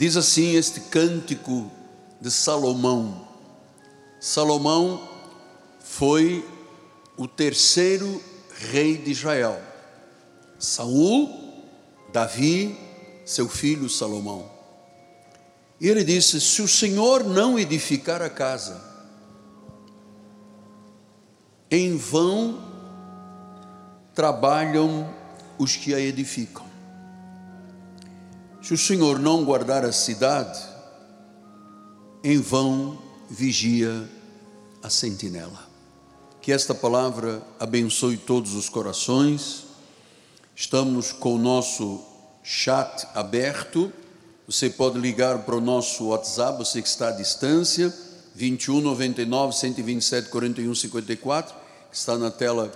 Diz assim este cântico de Salomão. Salomão foi o terceiro rei de Israel. Saul, Davi, seu filho Salomão. E ele disse: Se o Senhor não edificar a casa, em vão trabalham os que a edificam. Se o Senhor não guardar a cidade, em vão vigia a sentinela. Que esta palavra abençoe todos os corações. Estamos com o nosso chat aberto. Você pode ligar para o nosso WhatsApp, você que está à distância, 21 99 127 41 54, que está na tela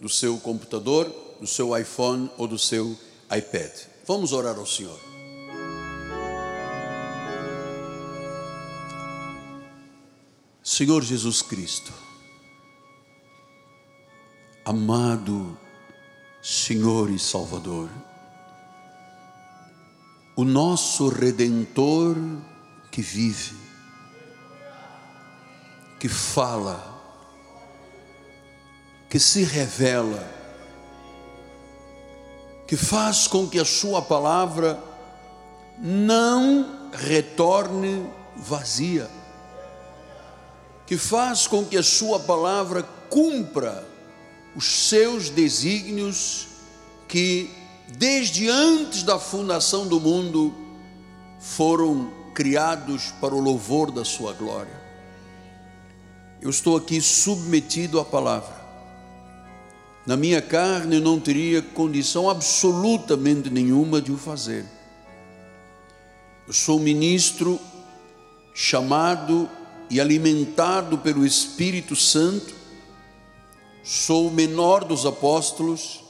do seu computador, do seu iPhone ou do seu iPad. Vamos orar ao Senhor. Senhor Jesus Cristo, amado Senhor e Salvador, o nosso redentor que vive, que fala, que se revela, que faz com que a Sua palavra não retorne vazia que faz com que a Sua palavra cumpra os seus desígnios que, desde antes da fundação do mundo, foram criados para o louvor da Sua glória. Eu estou aqui submetido à palavra. Na minha carne eu não teria condição absolutamente nenhuma de o fazer. Eu sou ministro chamado e alimentado pelo Espírito Santo, sou o menor dos apóstolos,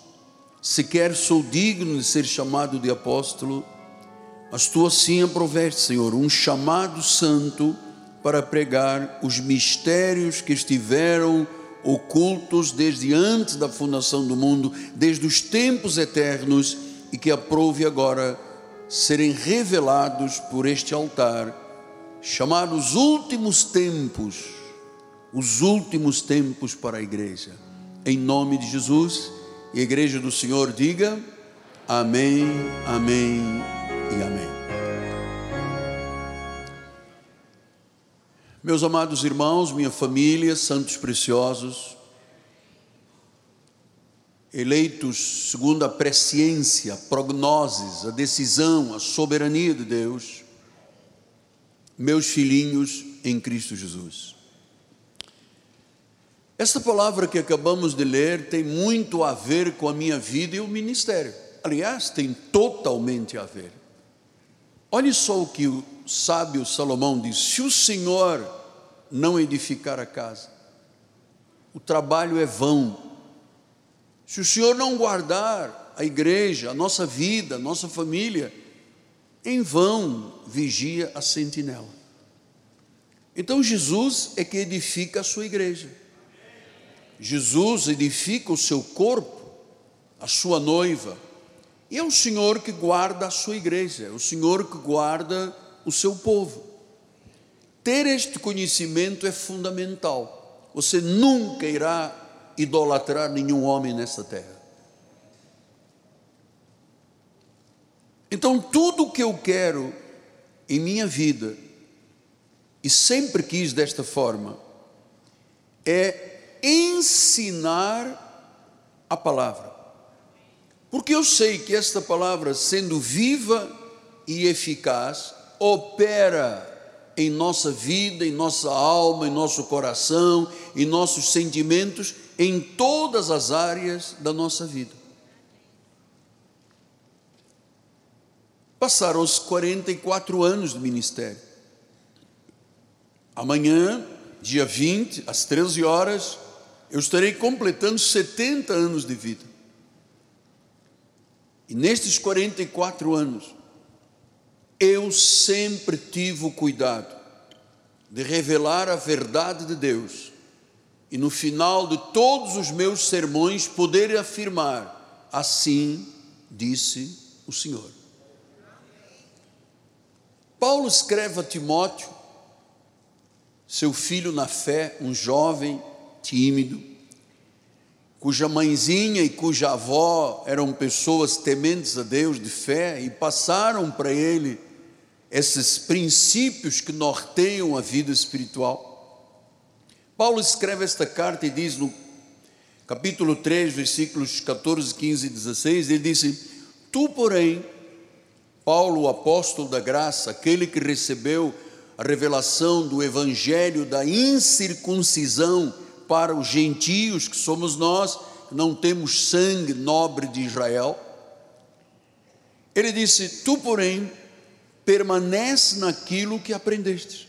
sequer sou digno de ser chamado de apóstolo, mas tu assim aproveste, Senhor, um chamado santo para pregar os mistérios que estiveram ocultos desde antes da fundação do mundo, desde os tempos eternos e que aprove agora serem revelados por este altar chamados últimos tempos, os últimos tempos para a igreja. Em nome de Jesus, e a igreja do Senhor diga: Amém, Amém e Amém. Meus amados irmãos, minha família, santos preciosos, eleitos segundo a presciência, prognoses, a decisão, a soberania de Deus, meus filhinhos em Cristo Jesus. Esta palavra que acabamos de ler tem muito a ver com a minha vida e o ministério. Aliás, tem totalmente a ver. Olhe só o que o sábio Salomão diz: se o Senhor não edificar a casa, o trabalho é vão. Se o Senhor não guardar a igreja, a nossa vida, a nossa família, em vão vigia a sentinela. Então Jesus é que edifica a sua igreja. Jesus edifica o seu corpo, a sua noiva. E é o Senhor que guarda a sua igreja, é o Senhor que guarda o seu povo. Ter este conhecimento é fundamental. Você nunca irá idolatrar nenhum homem nesta terra. Então, tudo o que eu quero em minha vida, e sempre quis desta forma, é ensinar a palavra. Porque eu sei que esta palavra, sendo viva e eficaz, opera em nossa vida, em nossa alma, em nosso coração, em nossos sentimentos, em todas as áreas da nossa vida. Passaram os 44 anos do ministério. Amanhã, dia 20, às 13 horas, eu estarei completando 70 anos de vida. E nestes 44 anos, eu sempre tive o cuidado de revelar a verdade de Deus e no final de todos os meus sermões poder afirmar: assim disse o Senhor. Paulo escreve a Timóteo, seu filho na fé, um jovem tímido, cuja mãezinha e cuja avó eram pessoas tementes a Deus de fé e passaram para ele esses princípios que norteiam a vida espiritual. Paulo escreve esta carta e diz no capítulo 3, versículos 14, 15 e 16, ele disse: Tu, porém, Paulo, o apóstolo da graça, aquele que recebeu a revelação do evangelho da incircuncisão para os gentios, que somos nós, não temos sangue nobre de Israel. Ele disse: Tu, porém, permanece naquilo que aprendeste.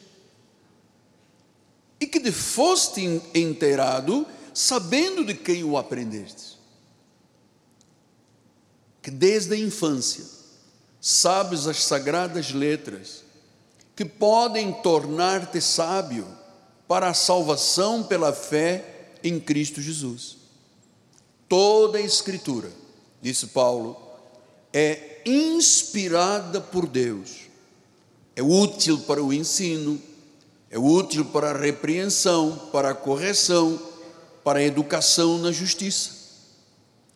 E que te foste inteirado, sabendo de quem o aprendeste. Que desde a infância sabes as sagradas letras, que podem tornar-te sábio para a salvação pela fé em Cristo Jesus. Toda a Escritura, disse Paulo, é inspirada por Deus é útil para o ensino, é útil para a repreensão, para a correção, para a educação na justiça,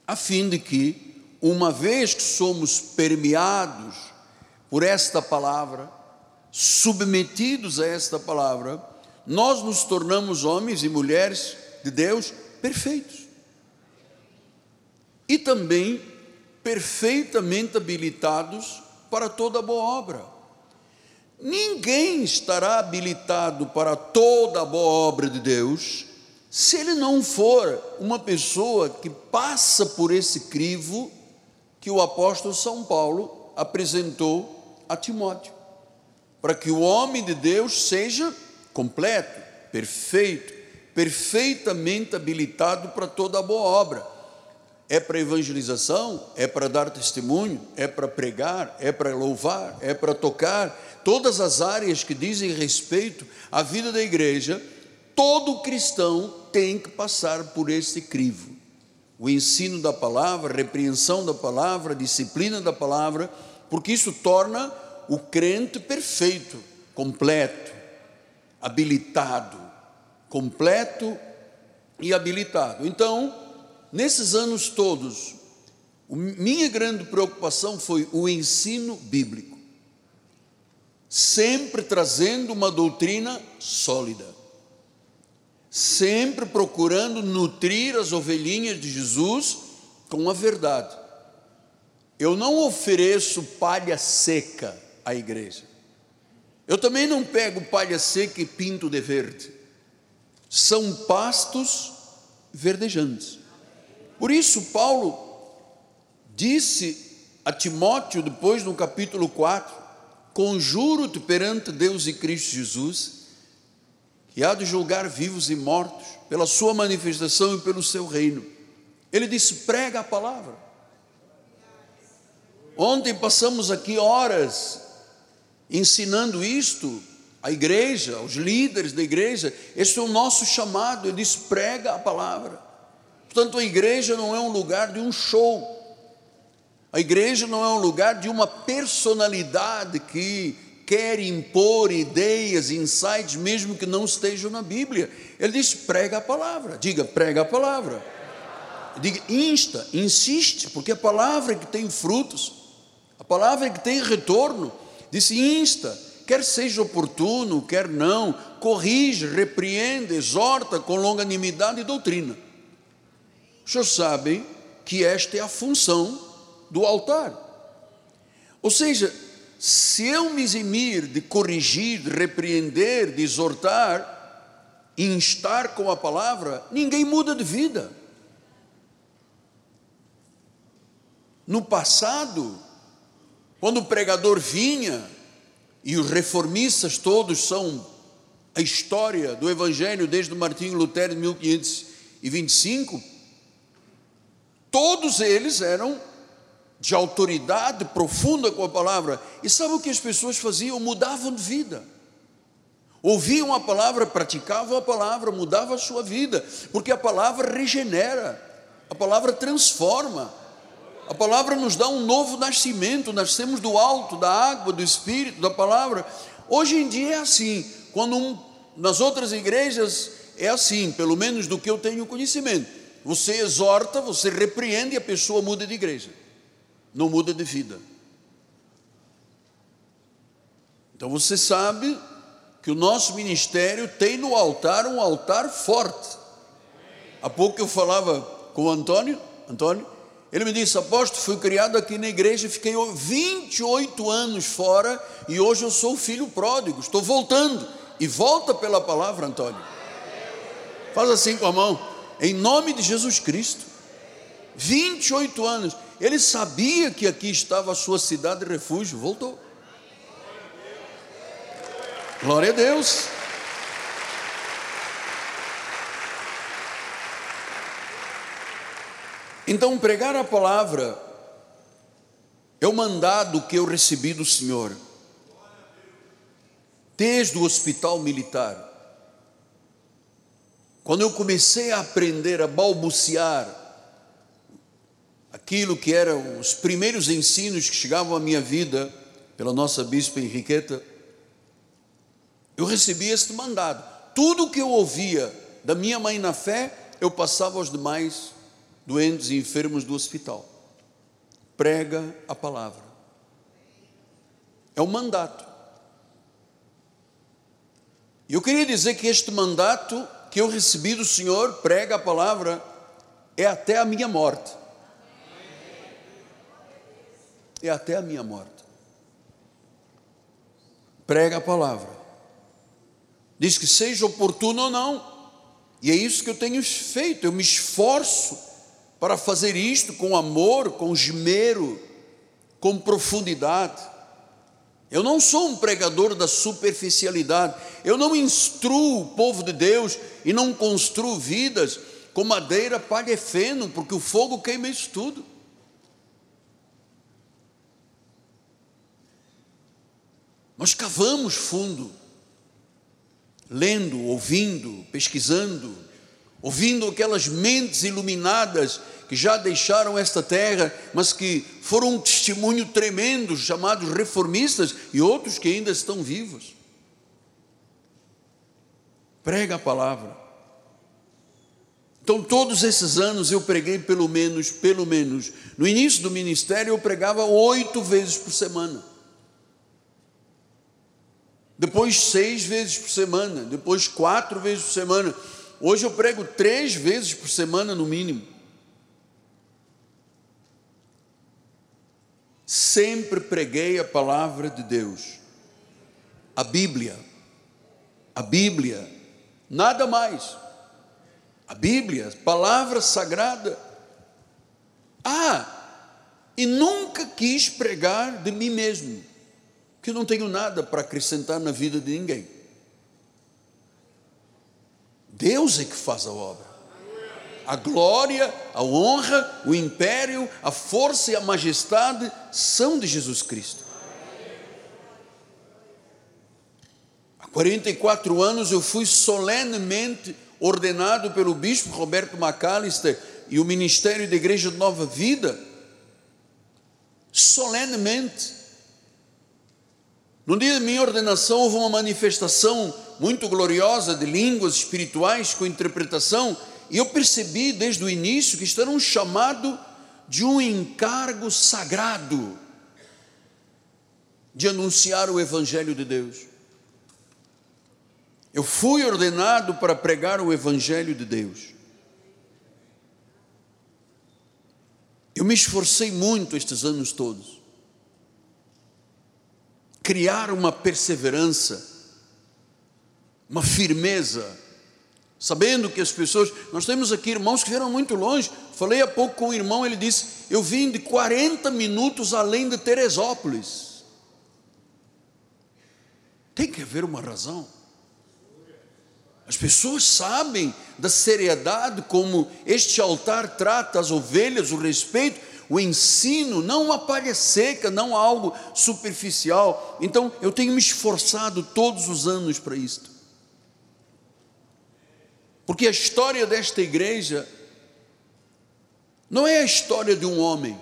a fim de que, uma vez que somos permeados por esta palavra, submetidos a esta palavra, nós nos tornamos homens e mulheres de Deus perfeitos. E também perfeitamente habilitados para toda boa obra. Ninguém estará habilitado para toda a boa obra de Deus se ele não for uma pessoa que passa por esse crivo que o apóstolo São Paulo apresentou a Timóteo, para que o homem de Deus seja completo, perfeito, perfeitamente habilitado para toda a boa obra. É para evangelização, é para dar testemunho, é para pregar, é para louvar, é para tocar, todas as áreas que dizem respeito à vida da igreja, todo cristão tem que passar por esse crivo. O ensino da palavra, repreensão da palavra, disciplina da palavra, porque isso torna o crente perfeito, completo, habilitado, completo e habilitado. Então, nesses anos todos, minha grande preocupação foi o ensino bíblico sempre trazendo uma doutrina sólida, sempre procurando nutrir as ovelhinhas de Jesus com a verdade. Eu não ofereço palha seca à igreja. Eu também não pego palha seca e pinto de verde. São pastos verdejantes. Por isso, Paulo disse a Timóteo, depois no capítulo 4, Conjuro-te perante Deus e Cristo Jesus, que há de julgar vivos e mortos, pela sua manifestação e pelo seu reino. Ele disse: prega a palavra. Ontem passamos aqui horas ensinando isto à igreja, aos líderes da igreja. Esse é o nosso chamado. Ele diz: prega a palavra. Portanto, a igreja não é um lugar de um show. A igreja não é um lugar de uma personalidade que quer impor ideias, insights, mesmo que não estejam na Bíblia. Ele diz: prega a palavra, diga, prega a palavra. Diga, insta, insiste, porque a palavra é que tem frutos, a palavra é que tem retorno. Disse: insta, quer seja oportuno, quer não, corrige, repreende, exorta com longanimidade e doutrina. Os senhores sabem que esta é a função do altar. Ou seja, se eu me eximir de corrigir, de repreender, de exortar, instar com a palavra, ninguém muda de vida. No passado, quando o pregador vinha, e os reformistas todos são a história do Evangelho desde Martinho Lutero de 1525, todos eles eram de autoridade profunda com a palavra. E sabe o que as pessoas faziam? Mudavam de vida. Ouviam a palavra, praticavam a palavra, mudavam a sua vida, porque a palavra regenera, a palavra transforma. A palavra nos dá um novo nascimento, nascemos do alto, da água, do espírito, da palavra. Hoje em dia é assim, quando um, nas outras igrejas é assim, pelo menos do que eu tenho conhecimento. Você exorta, você repreende e a pessoa muda de igreja, não muda de vida. Então você sabe que o nosso ministério tem no altar um altar forte. Há pouco eu falava com o Antônio, Antônio, ele me disse, apóstolo, fui criado aqui na igreja, fiquei 28 anos fora e hoje eu sou filho pródigo, estou voltando. E volta pela palavra, Antônio. Faz assim com a mão, em nome de Jesus Cristo. 28 anos. Ele sabia que aqui estava a sua cidade de refúgio, voltou. Glória a Deus. Então, pregar a palavra é o mandado que eu recebi do Senhor, desde o hospital militar. Quando eu comecei a aprender a balbuciar aquilo que eram os primeiros ensinos que chegavam à minha vida pela nossa bispa Henriqueta, eu recebi este mandado. Tudo que eu ouvia da minha mãe na fé, eu passava aos demais doentes e enfermos do hospital. Prega a palavra. É um mandato. E eu queria dizer que este mandato que eu recebi do Senhor, prega a palavra, é até a minha morte. É até a minha morte. Prega a palavra. Diz que seja oportuno ou não. E é isso que eu tenho feito. Eu me esforço para fazer isto com amor, com esmero, com profundidade. Eu não sou um pregador da superficialidade. Eu não instruo o povo de Deus e não construo vidas com madeira, palha e feno, porque o fogo queima isso tudo. Nós cavamos fundo lendo, ouvindo, pesquisando, ouvindo aquelas mentes iluminadas que já deixaram esta terra, mas que foram um testemunho tremendo, chamados reformistas, e outros que ainda estão vivos. Prega a palavra. Então, todos esses anos eu preguei pelo menos, pelo menos, no início do ministério eu pregava oito vezes por semana depois seis vezes por semana, depois quatro vezes por semana. Hoje eu prego três vezes por semana no mínimo. Sempre preguei a palavra de Deus, a Bíblia, a Bíblia, nada mais. A Bíblia, palavra sagrada. Ah, e nunca quis pregar de mim mesmo que eu não tenho nada para acrescentar na vida de ninguém. Deus é que faz a obra. A glória, a honra, o império, a força e a majestade são de Jesus Cristo. Há 44 anos eu fui solenemente ordenado pelo bispo Roberto Macalister e o Ministério da Igreja Nova Vida. Solenemente no dia de minha ordenação houve uma manifestação muito gloriosa de línguas espirituais com interpretação, e eu percebi desde o início que isto era um chamado de um encargo sagrado de anunciar o Evangelho de Deus. Eu fui ordenado para pregar o Evangelho de Deus. Eu me esforcei muito estes anos todos criar uma perseverança, uma firmeza, sabendo que as pessoas, nós temos aqui irmãos que vieram muito longe. Falei há pouco com um irmão, ele disse: Eu vim de 40 minutos além de Teresópolis. Tem que haver uma razão. As pessoas sabem da seriedade como este altar trata as ovelhas, o respeito, o ensino não uma palha seca, não algo superficial. Então, eu tenho me esforçado todos os anos para isto. Porque a história desta igreja não é a história de um homem.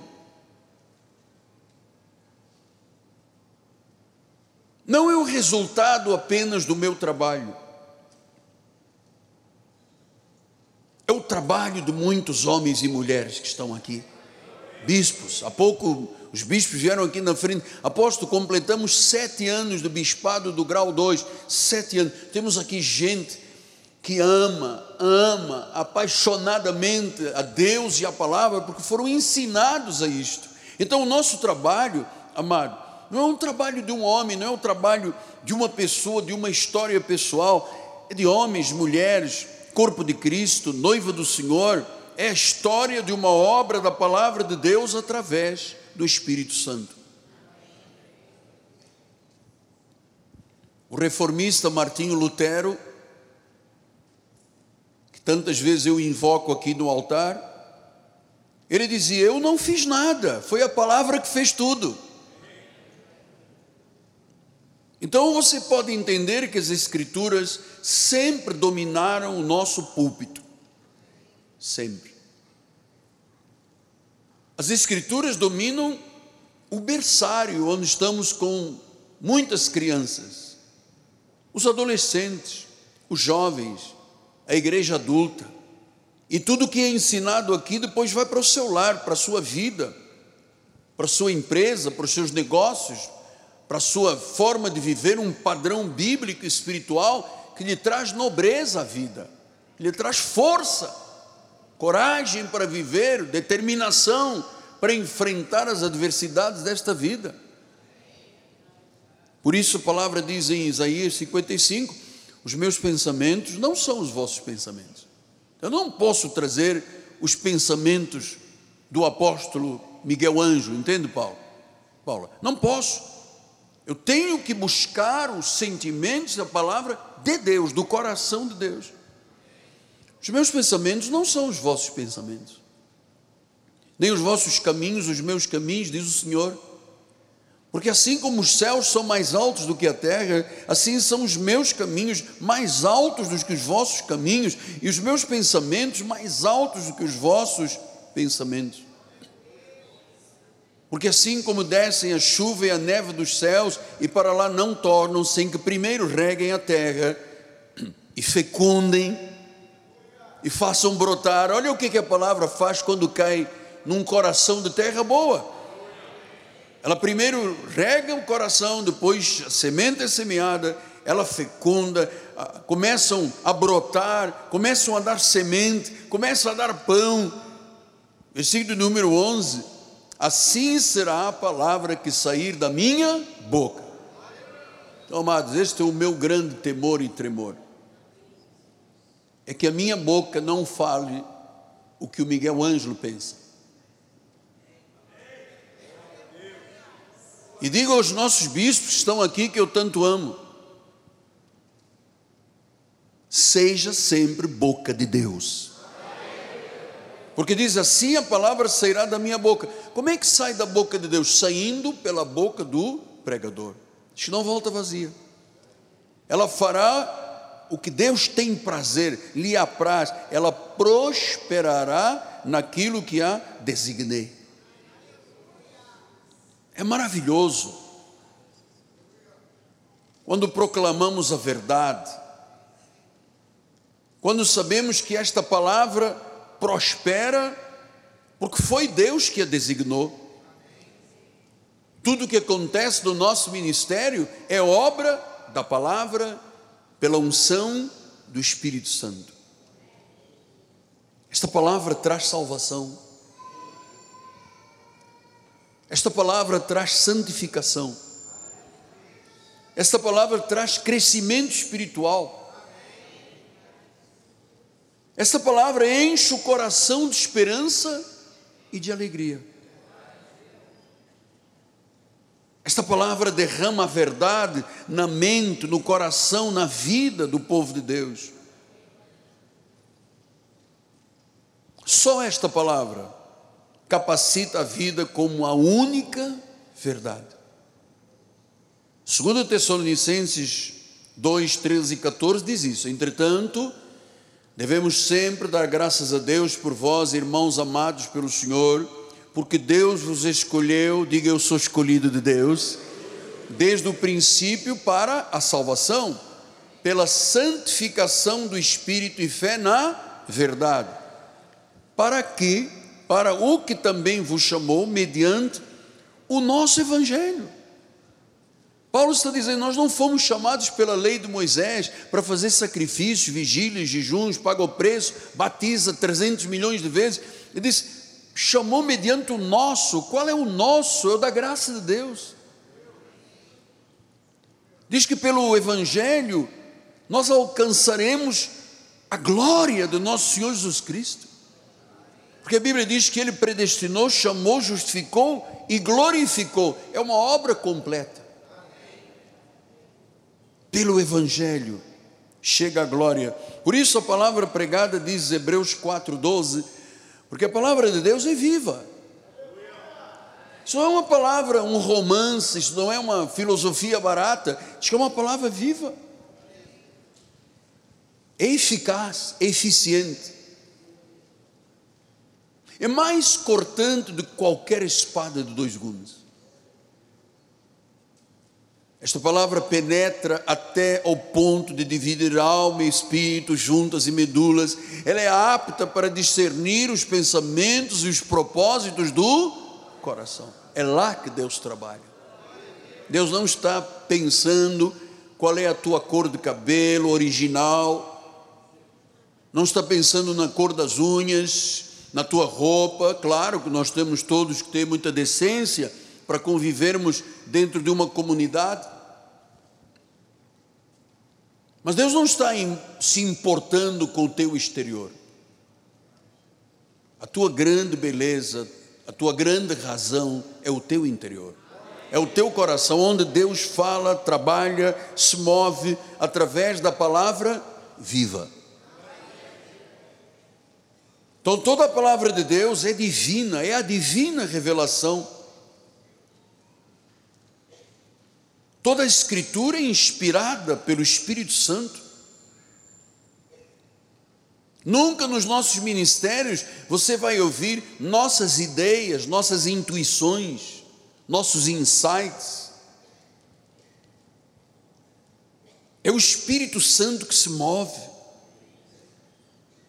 Não é o resultado apenas do meu trabalho. É o trabalho de muitos homens e mulheres que estão aqui. Bispos, há pouco os bispos vieram aqui na frente. Apóstolo, completamos sete anos do bispado do grau 2. Sete anos. Temos aqui gente que ama, ama apaixonadamente a Deus e a palavra, porque foram ensinados a isto. Então, o nosso trabalho, amado, não é um trabalho de um homem, não é um trabalho de uma pessoa, de uma história pessoal, é de homens, mulheres, corpo de Cristo, noiva do Senhor, é a história de uma obra da palavra de Deus através do Espírito Santo. O reformista Martinho Lutero, que tantas vezes eu invoco aqui no altar, ele dizia: Eu não fiz nada, foi a palavra que fez tudo. Então você pode entender que as Escrituras sempre dominaram o nosso púlpito. Sempre. As Escrituras dominam o berçário onde estamos com muitas crianças, os adolescentes, os jovens, a igreja adulta. E tudo que é ensinado aqui depois vai para o seu lar, para a sua vida, para a sua empresa, para os seus negócios, para a sua forma de viver um padrão bíblico espiritual que lhe traz nobreza à vida, que lhe traz força, coragem para viver, determinação para enfrentar as adversidades desta vida. Por isso a palavra diz em Isaías 55: os meus pensamentos não são os vossos pensamentos. Eu não posso trazer os pensamentos do apóstolo Miguel Anjo, entende, Paulo? Paula, não posso. Eu tenho que buscar os sentimentos da palavra de Deus, do coração de Deus. Os meus pensamentos não são os vossos pensamentos, nem os vossos caminhos, os meus caminhos, diz o Senhor. Porque assim como os céus são mais altos do que a terra, assim são os meus caminhos mais altos do que os vossos caminhos, e os meus pensamentos mais altos do que os vossos pensamentos. Porque assim como descem a chuva e a neve dos céus e para lá não tornam sem que primeiro reguem a terra e fecundem e façam brotar. Olha o que, que a palavra faz quando cai num coração de terra boa. Ela primeiro rega o coração, depois a semente é semeada, ela fecunda, começam a brotar, começam a dar semente, começam a dar pão. Versículo número 11 assim será a palavra que sair da minha boca. Então, amados, este é o meu grande temor e tremor. É que a minha boca não fale o que o Miguel Ângelo pensa. E digo aos nossos bispos que estão aqui que eu tanto amo: seja sempre boca de Deus. Porque diz assim: a palavra sairá da minha boca. Como é que sai da boca de Deus? Saindo pela boca do pregador. Diz não volta vazia. Ela fará o que Deus tem prazer, lhe apraz, ela prosperará naquilo que a designei. É maravilhoso quando proclamamos a verdade, quando sabemos que esta palavra prospera porque foi Deus que a designou. Tudo que acontece no nosso ministério é obra da palavra pela unção do Espírito Santo. Esta palavra traz salvação. Esta palavra traz santificação. Esta palavra traz crescimento espiritual. Essa palavra enche o coração de esperança e de alegria. Esta palavra derrama a verdade na mente, no coração, na vida do povo de Deus. Só esta palavra capacita a vida como a única verdade. Segundo Tessalonicenses 2, 13 e 14 diz isso. Entretanto, Devemos sempre dar graças a Deus por vós, irmãos amados pelo Senhor, porque Deus vos escolheu, diga eu sou escolhido de Deus, desde o princípio para a salvação, pela santificação do espírito e fé na verdade, para que, para o que também vos chamou, mediante o nosso evangelho. Paulo está dizendo: nós não fomos chamados pela lei de Moisés para fazer sacrifícios, vigílias, jejuns, paga o preço, batiza 300 milhões de vezes. Ele disse: chamou mediante o nosso. Qual é o nosso? É o da graça de Deus. Diz que pelo Evangelho nós alcançaremos a glória do nosso Senhor Jesus Cristo. Porque a Bíblia diz que Ele predestinou, chamou, justificou e glorificou. É uma obra completa. Pelo Evangelho chega a glória. Por isso a palavra pregada diz Hebreus 4,12, porque a palavra de Deus é viva. Isso não é uma palavra, um romance, isso não é uma filosofia barata, isso é uma palavra viva, é eficaz, é eficiente, é mais cortante do que qualquer espada de dois gumes. Esta palavra penetra até ao ponto de dividir alma e espírito, juntas e medulas. Ela é apta para discernir os pensamentos e os propósitos do coração. É lá que Deus trabalha. Deus não está pensando qual é a tua cor de cabelo original, não está pensando na cor das unhas, na tua roupa. Claro que nós temos todos que ter muita decência para convivermos dentro de uma comunidade. Mas Deus não está se importando com o teu exterior. A tua grande beleza, a tua grande razão é o teu interior. É o teu coração onde Deus fala, trabalha, se move através da palavra viva. Então toda a palavra de Deus é divina, é a divina revelação. Toda a escritura é inspirada pelo Espírito Santo. Nunca nos nossos ministérios você vai ouvir nossas ideias, nossas intuições, nossos insights. É o Espírito Santo que se move.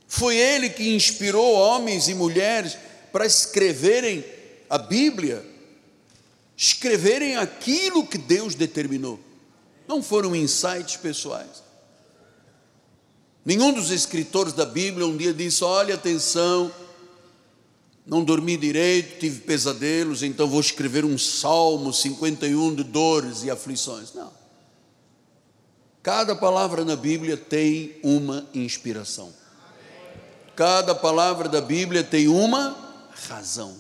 Foi ele que inspirou homens e mulheres para escreverem a Bíblia, escreverem aquilo que Deus determinou. Não foram insights pessoais. Nenhum dos escritores da Bíblia um dia disse: Olha, atenção, não dormi direito, tive pesadelos, então vou escrever um salmo 51 de dores e aflições. Não. Cada palavra na Bíblia tem uma inspiração. Cada palavra da Bíblia tem uma razão.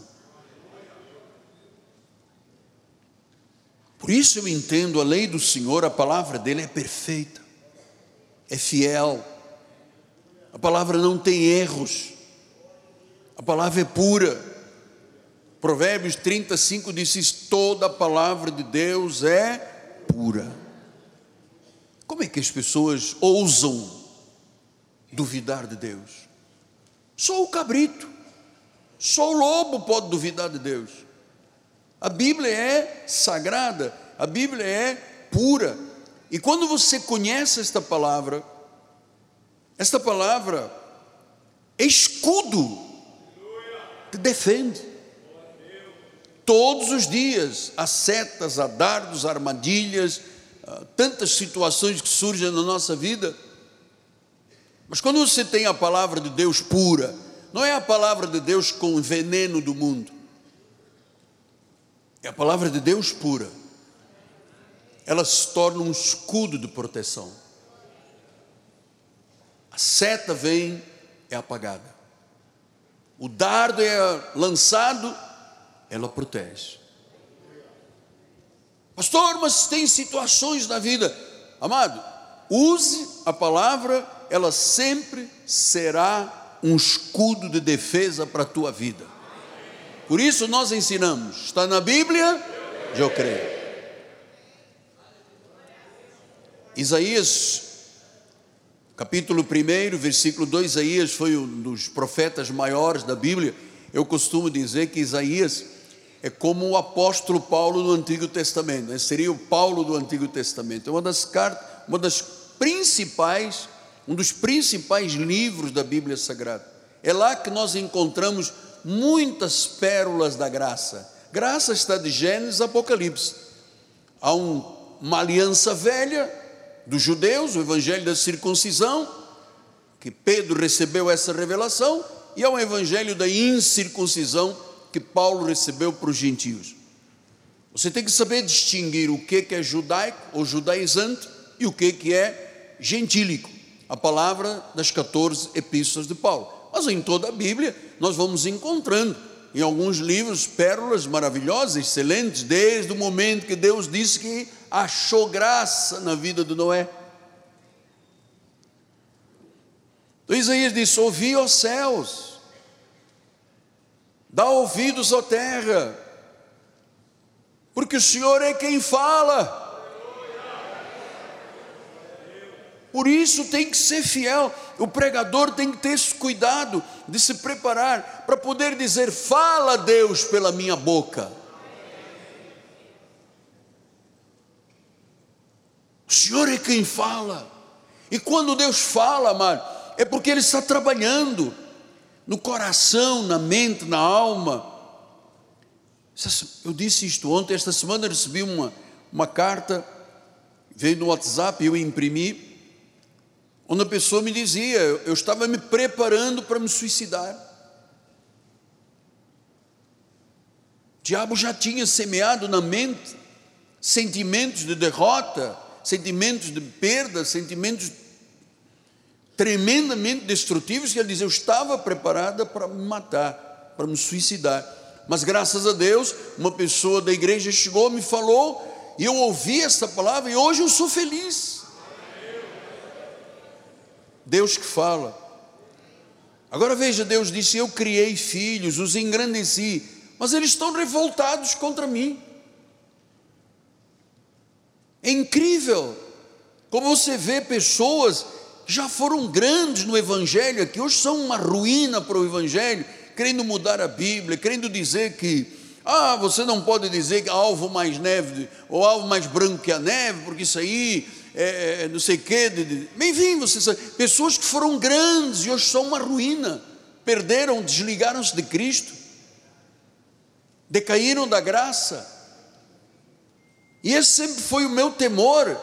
Por isso eu entendo a lei do Senhor, a palavra dele é perfeita, é fiel a palavra não tem erros. A palavra é pura. Provérbios 35 diz: toda a palavra de Deus é pura. Como é que as pessoas ousam duvidar de Deus? Só o cabrito, só o lobo pode duvidar de Deus. A Bíblia é sagrada, a Bíblia é pura. E quando você conhece esta palavra, esta palavra é escudo, te defende. Todos os dias há setas, há dardos, armadilhas, tantas situações que surgem na nossa vida. Mas quando você tem a palavra de Deus pura, não é a palavra de Deus com o veneno do mundo, é a palavra de Deus pura. Ela se torna um escudo de proteção. A seta vem, é apagada. O dardo é lançado, ela protege. Pastor, mas tem situações na vida. Amado, use a palavra, ela sempre será um escudo de defesa para a tua vida. Por isso nós ensinamos, está na Bíblia, eu creio. Isaías capítulo 1, versículo 2, Isaías foi um dos profetas maiores da Bíblia. Eu costumo dizer que Isaías é como o apóstolo Paulo do Antigo Testamento, né? seria o Paulo do Antigo Testamento. É uma das cartas, uma das principais, um dos principais livros da Bíblia Sagrada. É lá que nós encontramos muitas pérolas da graça. Graça está de Gênesis a Apocalipse. Há um, uma aliança velha dos judeus, o evangelho da circuncisão, que Pedro recebeu essa revelação, e há um evangelho da incircuncisão que Paulo recebeu para os gentios. Você tem que saber distinguir o que é judaico ou judaizante e o que é gentílico, a palavra das 14 epístolas de Paulo. Mas em toda a Bíblia nós vamos encontrando, em alguns livros, pérolas maravilhosas, excelentes, desde o momento que Deus disse que achou graça na vida de Noé. Então Isaías disse: Ouvi os céus, dá ouvidos à terra, porque o Senhor é quem fala. Por isso tem que ser fiel. O pregador tem que ter esse cuidado de se preparar para poder dizer: Fala, Deus, pela minha boca. O Senhor é quem fala. E quando Deus fala, amado, é porque Ele está trabalhando no coração, na mente, na alma. Eu disse isto ontem, esta semana recebi uma, uma carta, veio no WhatsApp, eu imprimi onde a pessoa me dizia: eu estava me preparando para me suicidar. O diabo já tinha semeado na mente sentimentos de derrota, sentimentos de perda, sentimentos tremendamente destrutivos, que ele dizia: Eu estava preparada para me matar, para me suicidar. Mas graças a Deus, uma pessoa da igreja chegou, me falou, e eu ouvi essa palavra, e hoje eu sou feliz. Deus que fala. Agora veja, Deus disse: Eu criei filhos, os engrandeci, mas eles estão revoltados contra mim. É incrível como você vê pessoas que já foram grandes no Evangelho, que hoje são uma ruína para o Evangelho, querendo mudar a Bíblia, querendo dizer que, ah, você não pode dizer que alvo mais neve, ou alvo mais branco que a neve, porque isso aí é, é, não sei o quê. Vocês pessoas que foram grandes e hoje são uma ruína, perderam, desligaram-se de Cristo, decaíram da graça. E esse sempre foi o meu temor,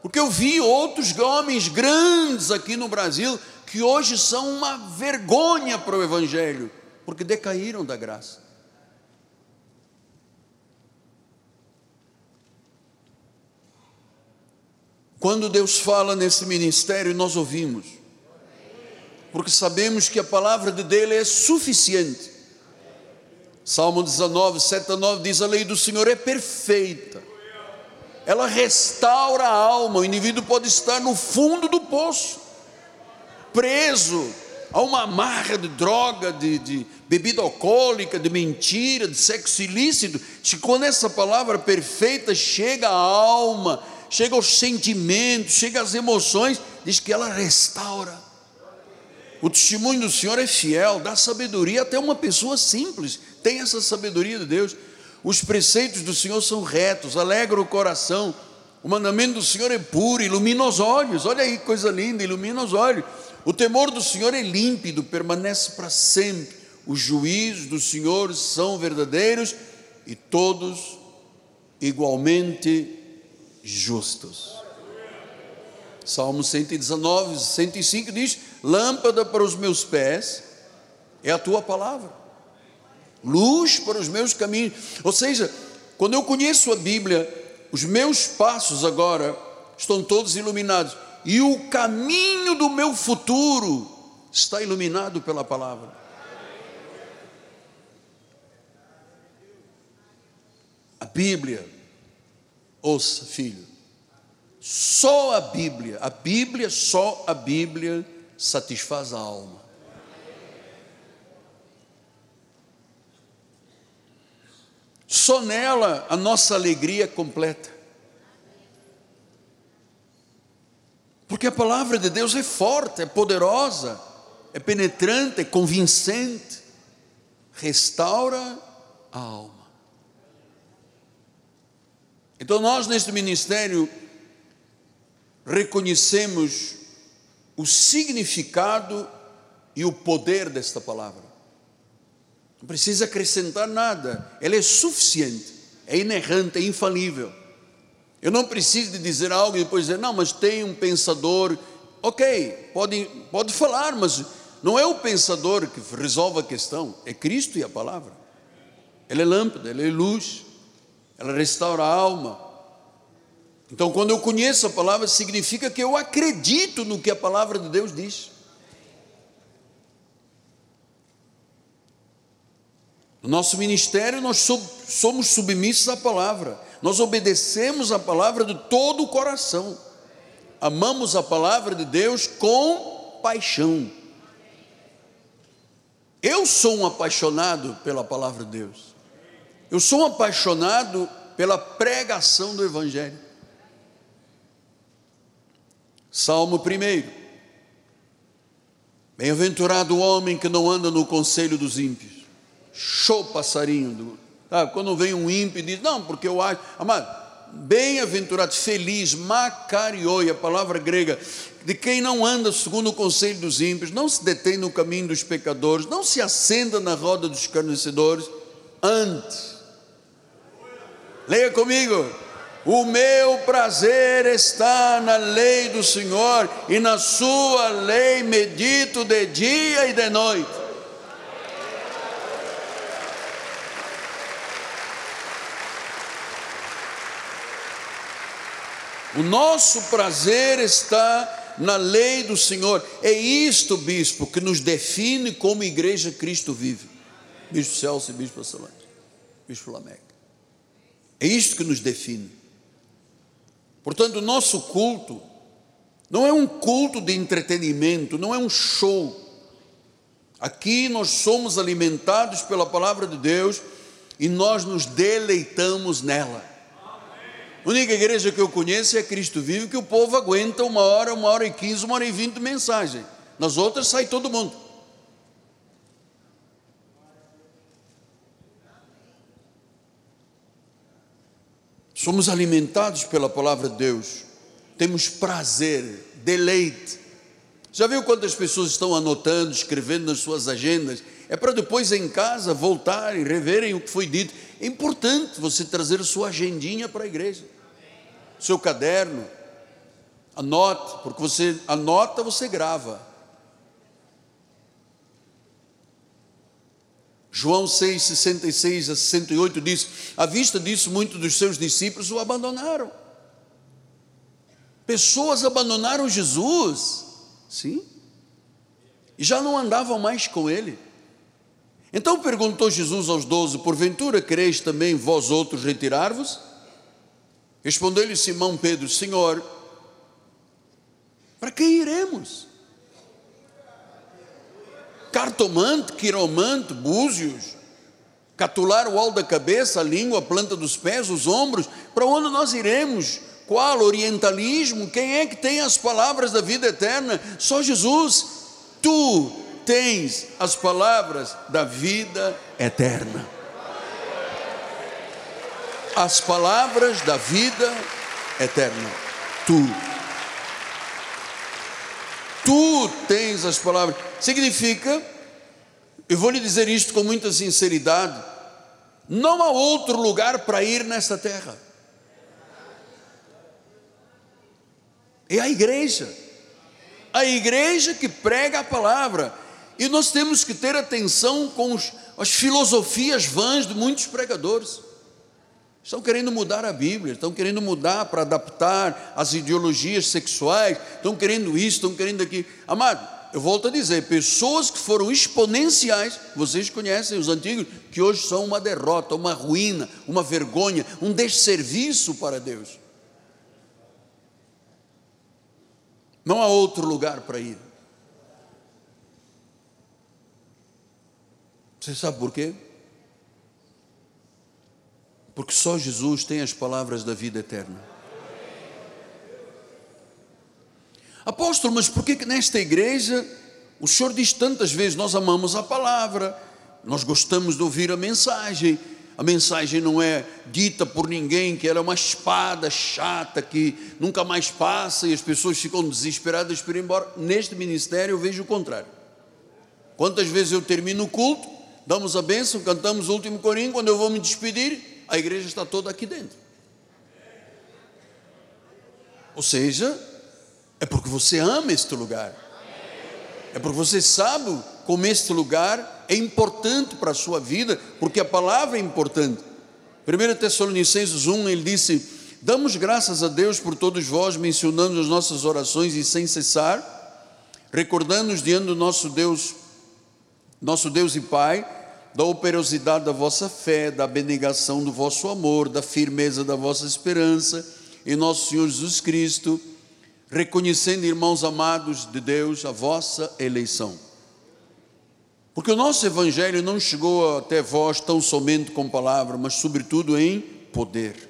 porque eu vi outros homens grandes aqui no Brasil que hoje são uma vergonha para o Evangelho, porque decaíram da graça. Quando Deus fala nesse ministério, nós ouvimos, porque sabemos que a palavra de Deus é suficiente. Salmo 19, 7 a 9 diz: A lei do Senhor é perfeita, ela restaura a alma. O indivíduo pode estar no fundo do poço, preso a uma amarra de droga, de, de bebida alcoólica, de mentira, de sexo ilícito. Quando essa palavra perfeita chega à alma, chega aos sentimentos, chega às emoções, diz que ela restaura. O testemunho do Senhor é fiel, dá sabedoria até uma pessoa simples, tem essa sabedoria de Deus. Os preceitos do Senhor são retos, alegram o coração. O mandamento do Senhor é puro, ilumina os olhos. Olha aí, coisa linda, ilumina os olhos. O temor do Senhor é límpido, permanece para sempre. Os juízos do Senhor são verdadeiros e todos igualmente justos. Salmo 119, 105 diz: Lâmpada para os meus pés é a tua palavra, luz para os meus caminhos. Ou seja, quando eu conheço a Bíblia, os meus passos agora estão todos iluminados, e o caminho do meu futuro está iluminado pela palavra. A Bíblia Ouça, filho, só a Bíblia, a Bíblia, só a Bíblia satisfaz a alma. Só nela a nossa alegria é completa. Porque a palavra de Deus é forte, é poderosa, é penetrante, é convincente, restaura a alma. Então, nós neste ministério reconhecemos o significado e o poder desta palavra. Não precisa acrescentar nada, ela é suficiente, é inerrante, é infalível. Eu não preciso de dizer algo e depois dizer, não, mas tem um pensador. Ok, pode, pode falar, mas não é o pensador que resolve a questão, é Cristo e a palavra. Ela é lâmpada, ela é luz, ela restaura a alma. Então, quando eu conheço a palavra, significa que eu acredito no que a palavra de Deus diz. No nosso ministério, nós somos submissos à palavra, nós obedecemos a palavra de todo o coração, amamos a palavra de Deus com paixão. Eu sou um apaixonado pela palavra de Deus, eu sou um apaixonado pela pregação do Evangelho. Salmo 1. Bem-aventurado o homem que não anda no conselho dos ímpios show passarinho. Do, ah, quando vem um ímpio e diz, não, porque eu acho, amado, bem-aventurado, feliz, macarioi, a palavra grega, de quem não anda segundo o conselho dos ímpios, não se detém no caminho dos pecadores, não se acenda na roda dos escarnecedores, antes. Leia comigo. O meu prazer está na lei do Senhor, e na sua lei medito de dia e de noite. O nosso prazer está na lei do Senhor. É isto, bispo, que nos define como igreja Cristo vive. Bispo Celso e Bispo Solange, Bispo Lameca. É isto que nos define. Portanto, o nosso culto não é um culto de entretenimento, não é um show. Aqui nós somos alimentados pela palavra de Deus e nós nos deleitamos nela. A única igreja que eu conheço é Cristo Vivo, que o povo aguenta uma hora, uma hora e quinze, uma hora e vinte mensagem. Nas outras sai todo mundo. Somos alimentados pela palavra de Deus, temos prazer, deleite. Já viu quantas pessoas estão anotando, escrevendo nas suas agendas? É para depois em casa voltarem, reverem o que foi dito. É importante você trazer a sua agendinha para a igreja, seu caderno, anote, porque você anota, você grava. João 6, 66 a 68 diz: À vista disso, muitos dos seus discípulos o abandonaram. Pessoas abandonaram Jesus, sim, e já não andavam mais com ele. Então perguntou Jesus aos doze: Porventura quereis também vós outros retirar-vos? Respondeu-lhe Simão Pedro: Senhor, para que iremos? Cartomante, quiromante, búzios, catular o alto da cabeça, a língua, a planta dos pés, os ombros, para onde nós iremos? Qual orientalismo? Quem é que tem as palavras da vida eterna? Só Jesus. Tu tens as palavras da vida eterna. As palavras da vida eterna. Tu. Tu tens as palavras. Significa, eu vou lhe dizer isto com muita sinceridade: não há outro lugar para ir nesta terra. É a igreja. A igreja que prega a palavra. E nós temos que ter atenção com os, as filosofias vãs de muitos pregadores. Estão querendo mudar a Bíblia, estão querendo mudar para adaptar as ideologias sexuais, estão querendo isso, estão querendo aquilo. Amado, eu volto a dizer, pessoas que foram exponenciais, vocês conhecem os antigos, que hoje são uma derrota, uma ruína, uma vergonha, um desserviço para Deus. Não há outro lugar para ir. Você sabe por quê? Porque só Jesus tem as palavras da vida eterna. Apóstolo, mas por que nesta igreja o Senhor diz tantas vezes: nós amamos a palavra, nós gostamos de ouvir a mensagem, a mensagem não é dita por ninguém, que ela é uma espada chata que nunca mais passa e as pessoas ficam desesperadas por ir embora. Neste ministério eu vejo o contrário. Quantas vezes eu termino o culto, damos a bênção, cantamos o último corinho, quando eu vou me despedir, a igreja está toda aqui dentro. Ou seja, é porque você ama este lugar. É porque você sabe como este lugar é importante para a sua vida, porque a palavra é importante. 1 Tessalonicenses 1, ele disse: Damos graças a Deus por todos vós, mencionando as nossas orações e sem cessar, recordando-nos diante do nosso Deus, nosso Deus e Pai, da operosidade da vossa fé, da abnegação do vosso amor, da firmeza da vossa esperança em nosso Senhor Jesus Cristo, reconhecendo, irmãos amados de Deus, a vossa eleição porque o nosso Evangelho não chegou até vós tão somente com palavra, mas sobretudo em poder,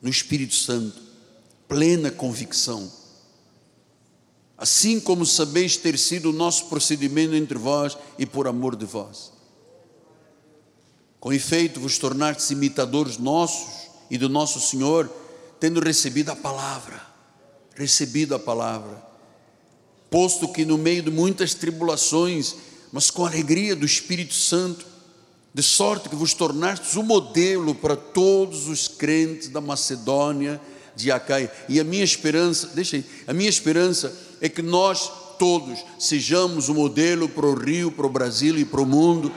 no Espírito Santo, plena convicção. Assim como sabeis ter sido o nosso procedimento entre vós e por amor de vós. Com efeito, vos tornastes imitadores nossos e do nosso Senhor, tendo recebido a palavra, recebido a palavra, posto que no meio de muitas tribulações, mas com a alegria do Espírito Santo, de sorte que vos tornastes um modelo para todos os crentes da Macedônia, de Acaia. E a minha esperança, deixa aí, a minha esperança é que nós todos sejamos um modelo para o Rio, para o Brasil e para o mundo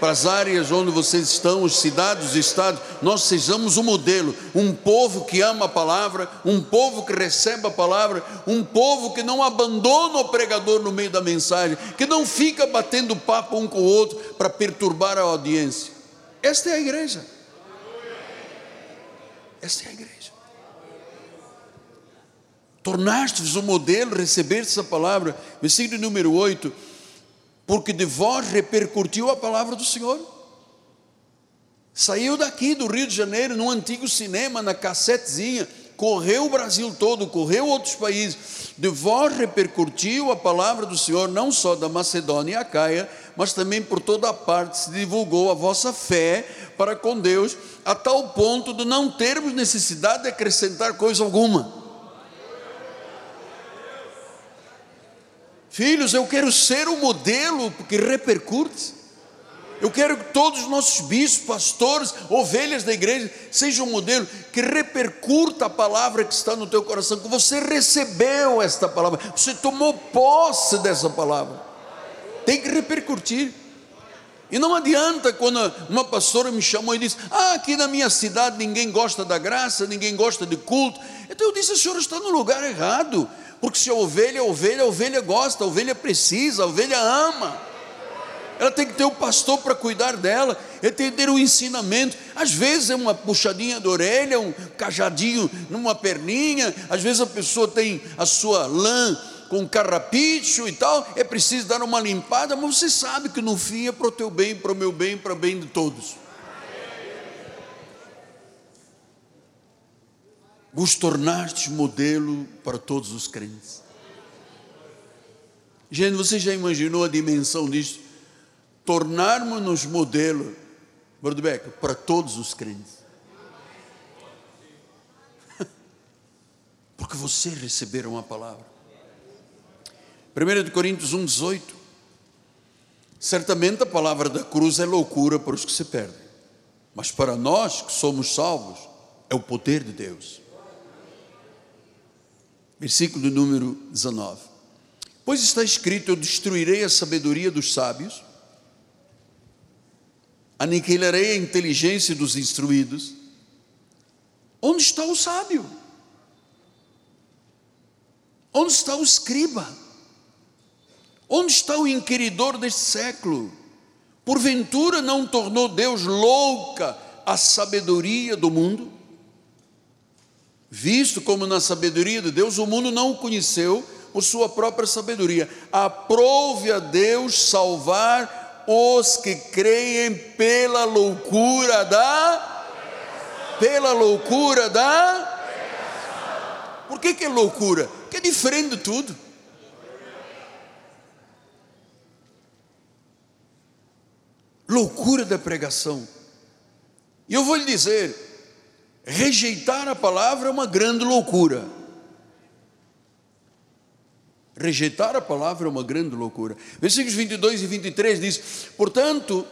para as áreas onde vocês estão, as cidades, os estados, nós sejamos um modelo, um povo que ama a palavra, um povo que recebe a palavra, um povo que não abandona o pregador no meio da mensagem, que não fica batendo papo um com o outro para perturbar a audiência. Esta é a igreja. Esta é a igreja. Tornaste-vos um modelo, recebeste essa palavra, versículo número 8 porque de vós repercutiu a palavra do Senhor. Saiu daqui do Rio de Janeiro, num antigo cinema, na cassetezinha, correu o Brasil todo, correu outros países. De vós repercutiu a palavra do Senhor, não só da Macedônia e Acaia, mas também por toda a parte se divulgou a vossa fé para com Deus, a tal ponto de não termos necessidade de acrescentar coisa alguma. Filhos, eu quero ser o um modelo que repercute. Eu quero que todos os nossos bispos, pastores, ovelhas da igreja sejam um modelo que repercuta a palavra que está no teu coração, que você recebeu esta palavra, você tomou posse dessa palavra. Tem que repercutir. E não adianta quando uma pastora me chamou e disse: Ah, aqui na minha cidade ninguém gosta da graça, ninguém gosta de culto. Então eu disse: A senhora está no lugar errado. Porque se a ovelha é ovelha, a ovelha gosta, a ovelha precisa, a ovelha ama. Ela tem que ter um pastor para cuidar dela, ele tem que ter um ensinamento. Às vezes é uma puxadinha de orelha, um cajadinho numa perninha, às vezes a pessoa tem a sua lã com carrapicho e tal, é preciso dar uma limpada, mas você sabe que no fim é para o teu bem, para o meu bem, para o bem de todos. Vos tornaste modelo para todos os crentes. Gente, você já imaginou a dimensão disso? Tornarmos-nos modelo, Berdubeca, para todos os crentes. Porque vocês receberam a palavra. 1 Coríntios 1, 18. Certamente a palavra da cruz é loucura para os que se perdem, mas para nós que somos salvos, é o poder de Deus versículo número 19. Pois está escrito: Eu destruirei a sabedoria dos sábios, aniquilarei a inteligência dos instruídos. Onde está o sábio? Onde está o escriba? Onde está o inquiridor deste século? Porventura não tornou Deus louca a sabedoria do mundo? Visto como na sabedoria de Deus o mundo não o conheceu por sua própria sabedoria. Aprove a Deus salvar os que creem pela loucura da pela loucura da Por que, que é loucura? Que é diferente de tudo. Loucura da pregação. E eu vou lhe dizer: rejeitar a palavra é uma grande loucura. Rejeitar a palavra é uma grande loucura. Versículos 22 e 23 diz: Portanto,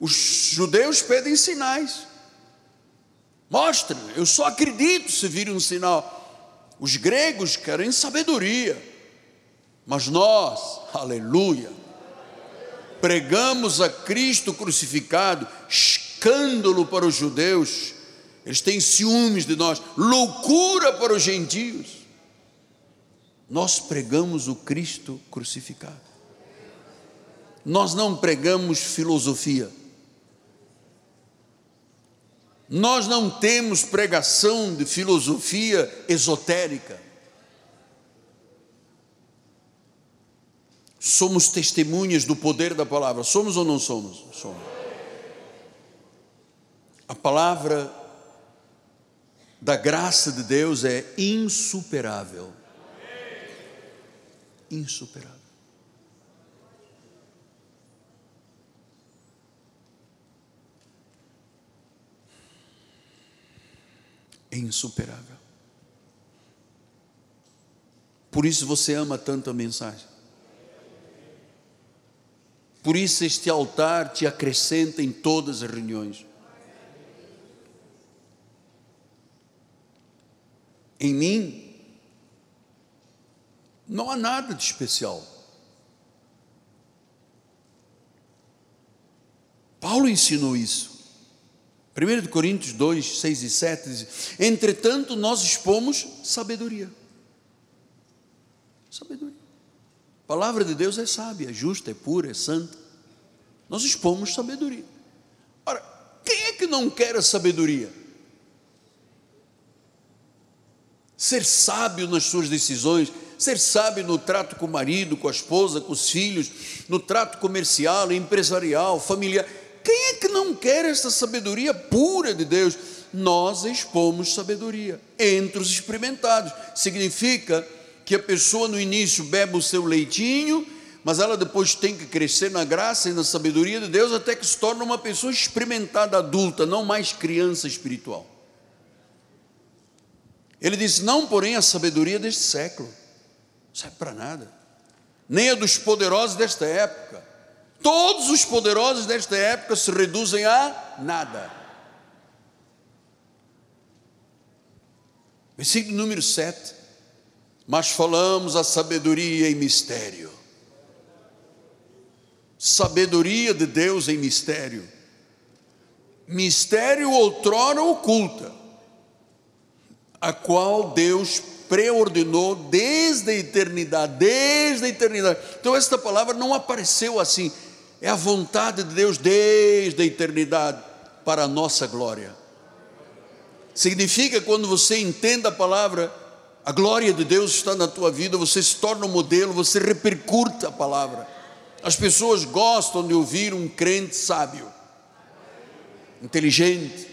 os judeus pedem sinais. Mostre, eu só acredito se vir um sinal. Os gregos querem sabedoria, mas nós, aleluia, pregamos a Cristo crucificado, escândalo para os judeus, eles têm ciúmes de nós, loucura para os gentios. Nós pregamos o Cristo crucificado. Nós não pregamos filosofia. Nós não temos pregação de filosofia esotérica. Somos testemunhas do poder da palavra. Somos ou não somos? Somos. A palavra da graça de Deus é insuperável. Insuperável. é insuperável. Por isso você ama tanto a mensagem. Por isso este altar te acrescenta em todas as reuniões. Em mim não há nada de especial. Paulo ensinou isso. 1 Coríntios 2, 6 e 7 diz: Entretanto, nós expomos sabedoria. Sabedoria. A palavra de Deus é sábia, é justa, é pura, é santa. Nós expomos sabedoria. Ora, quem é que não quer a sabedoria? Ser sábio nas suas decisões, ser sábio no trato com o marido, com a esposa, com os filhos, no trato comercial, empresarial, familiar quem é que não quer essa sabedoria pura de Deus? Nós expomos sabedoria entre os experimentados. Significa que a pessoa no início bebe o seu leitinho, mas ela depois tem que crescer na graça e na sabedoria de Deus até que se torna uma pessoa experimentada adulta, não mais criança espiritual. Ele diz: não, porém, a sabedoria deste século, não serve para nada, nem a dos poderosos desta época Todos os poderosos desta época se reduzem a nada. Versículo número 7. Mas falamos a sabedoria em mistério. Sabedoria de Deus em mistério. Mistério outrora oculta, a qual Deus preordenou desde a eternidade, desde a eternidade. Então esta palavra não apareceu assim, é a vontade de Deus desde a eternidade para a nossa glória. Significa quando você entende a palavra, a glória de Deus está na tua vida, você se torna um modelo, você repercute a palavra. As pessoas gostam de ouvir um crente sábio, inteligente,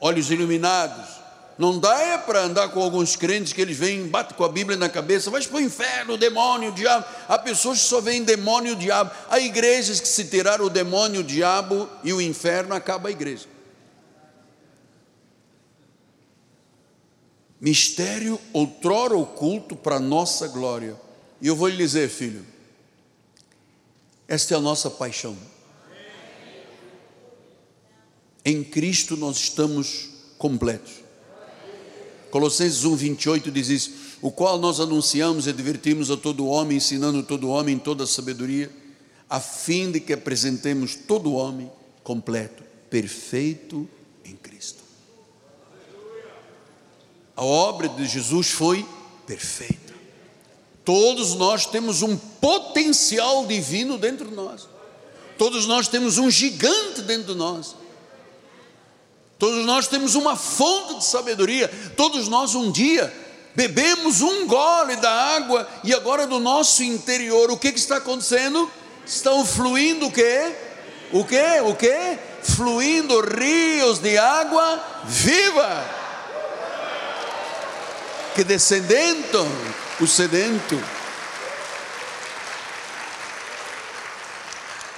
olhos iluminados, não dá é para andar com alguns crentes que eles vêm, batem com a Bíblia na cabeça, vai para o inferno, o demônio, o diabo. Há pessoas que só veem demônio e o diabo. Há igrejas que se tirar o demônio, o diabo e o inferno, acaba a igreja. Mistério outrora oculto para nossa glória. E eu vou lhe dizer, filho, esta é a nossa paixão. Em Cristo nós estamos completos. Colossenses 1, 28 diz isso: o qual nós anunciamos e divertimos a todo homem, ensinando todo homem em toda a sabedoria, a fim de que apresentemos todo homem completo, perfeito em Cristo. A obra de Jesus foi perfeita. Todos nós temos um potencial divino dentro de nós. Todos nós temos um gigante dentro de nós. Todos nós temos uma fonte de sabedoria. Todos nós um dia bebemos um gole da água e agora do nosso interior o que, que está acontecendo? Estão fluindo o quê? O quê? O quê? Fluindo rios de água viva. Que descendendo o sedento.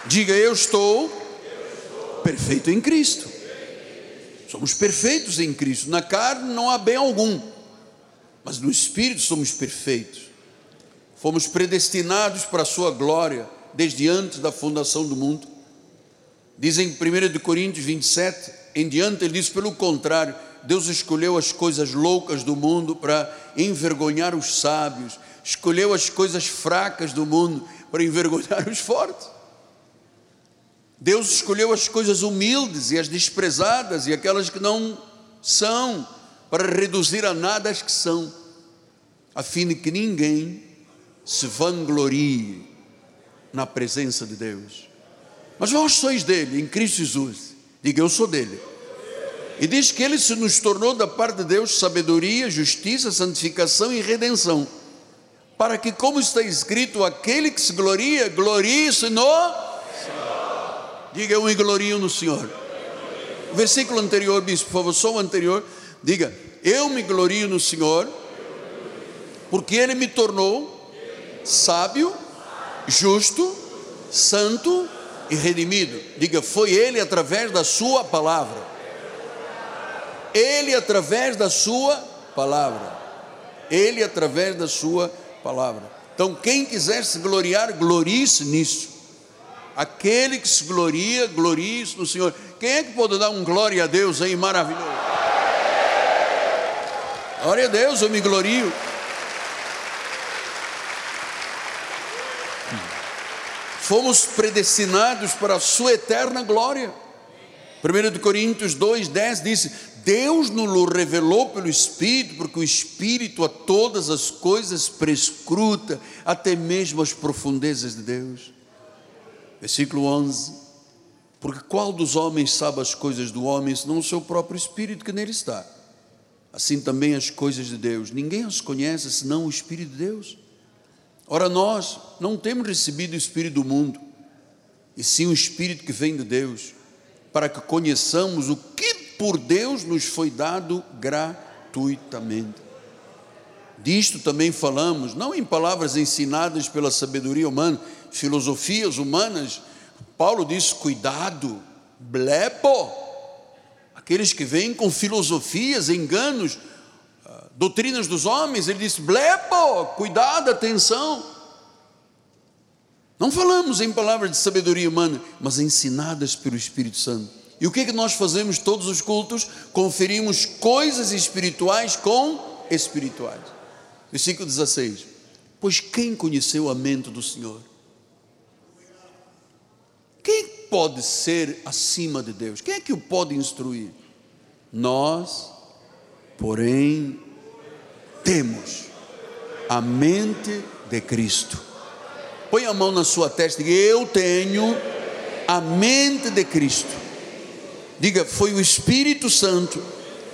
Diga eu estou perfeito em Cristo. Somos perfeitos em Cristo. Na carne não há bem algum, mas no espírito somos perfeitos. Fomos predestinados para a sua glória desde antes da fundação do mundo. Diz em 1 Coríntios 27, em diante, ele diz: pelo contrário, Deus escolheu as coisas loucas do mundo para envergonhar os sábios, escolheu as coisas fracas do mundo para envergonhar os fortes. Deus escolheu as coisas humildes e as desprezadas e aquelas que não são, para reduzir a nada as que são, a fim de que ninguém se vanglorie na presença de Deus. Mas vós sois dele, em Cristo Jesus. Diga, eu sou dele. E diz que ele se nos tornou da parte de Deus sabedoria, justiça, santificação e redenção. Para que, como está escrito, aquele que se gloria, glorie-se no. Diga, eu me glorio no Senhor. O versículo anterior, bispo, por favor, só o anterior. Diga, eu me glorio no Senhor, porque ele me tornou sábio, justo, santo e redimido. Diga, foi ele através da sua palavra ele através da sua palavra. Ele através da sua palavra. Então, quem quiser se gloriar, glorie-se nisso. Aquele que se gloria, glorie-se no Senhor. Quem é que pode dar um glória a Deus aí maravilhoso? Glória a Deus, eu me glorio. Fomos predestinados para a sua eterna glória. 1 Coríntios 2,10 diz: Deus nos revelou pelo Espírito, porque o Espírito a todas as coisas prescruta, até mesmo as profundezas de Deus. Versículo 11: Porque qual dos homens sabe as coisas do homem, senão o seu próprio Espírito que nele está? Assim também as coisas de Deus, ninguém as conhece senão o Espírito de Deus. Ora, nós não temos recebido o Espírito do mundo, e sim o Espírito que vem de Deus, para que conheçamos o que por Deus nos foi dado gratuitamente. Disto também falamos, não em palavras ensinadas pela sabedoria humana, filosofias humanas. Paulo diz: cuidado, blepo, aqueles que vêm com filosofias, enganos, ah, doutrinas dos homens, ele diz: blepo, cuidado, atenção. Não falamos em palavras de sabedoria humana, mas ensinadas pelo Espírito Santo. E o que é que nós fazemos todos os cultos? Conferimos coisas espirituais com espirituais. Versículo 16. Pois quem conheceu a mente do Senhor? Quem pode ser acima de Deus? Quem é que o pode instruir? Nós, porém, temos a mente de Cristo. Põe a mão na sua testa e diga: Eu tenho a mente de Cristo. Diga, foi o Espírito Santo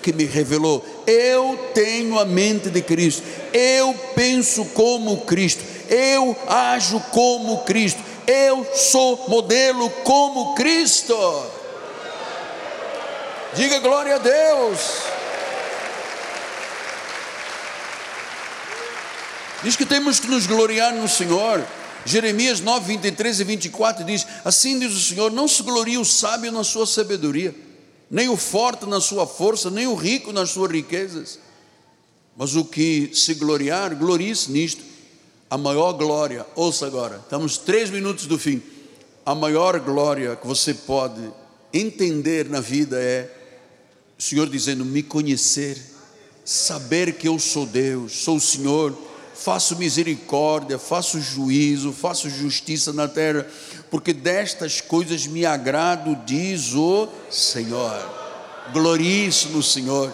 que me revelou. Eu tenho a mente de Cristo. Eu penso como Cristo. Eu ajo como Cristo. Eu sou modelo como Cristo. Diga glória a Deus. Diz que temos que nos gloriar no Senhor. Jeremias 9, 23 e 24 diz: Assim diz o Senhor: Não se glorie o sábio na sua sabedoria, nem o forte na sua força, nem o rico nas suas riquezas. Mas o que se gloriar, glorie-se nisto. A maior glória, ouça agora, estamos três minutos do fim. A maior glória que você pode entender na vida é o Senhor dizendo: Me conhecer, saber que eu sou Deus, sou o Senhor faço misericórdia, faço juízo, faço justiça na terra, porque destas coisas me agrado, diz o Senhor. Glorie-se no Senhor.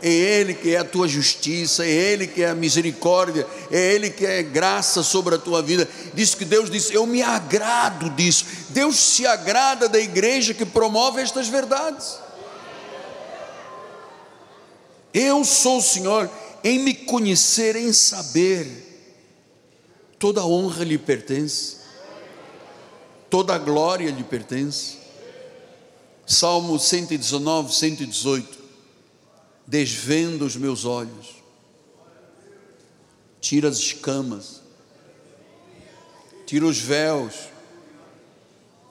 É Ele que é a tua justiça, é Ele que é a misericórdia, é Ele que é graça sobre a tua vida. Diz que Deus disse: Eu me agrado disso. Deus se agrada da igreja que promove estas verdades. Eu sou o Senhor em me conhecer, em saber, toda honra lhe pertence, toda a glória lhe pertence. Salmo 119, 118. Desvendo os meus olhos, tira as escamas, tira os véus,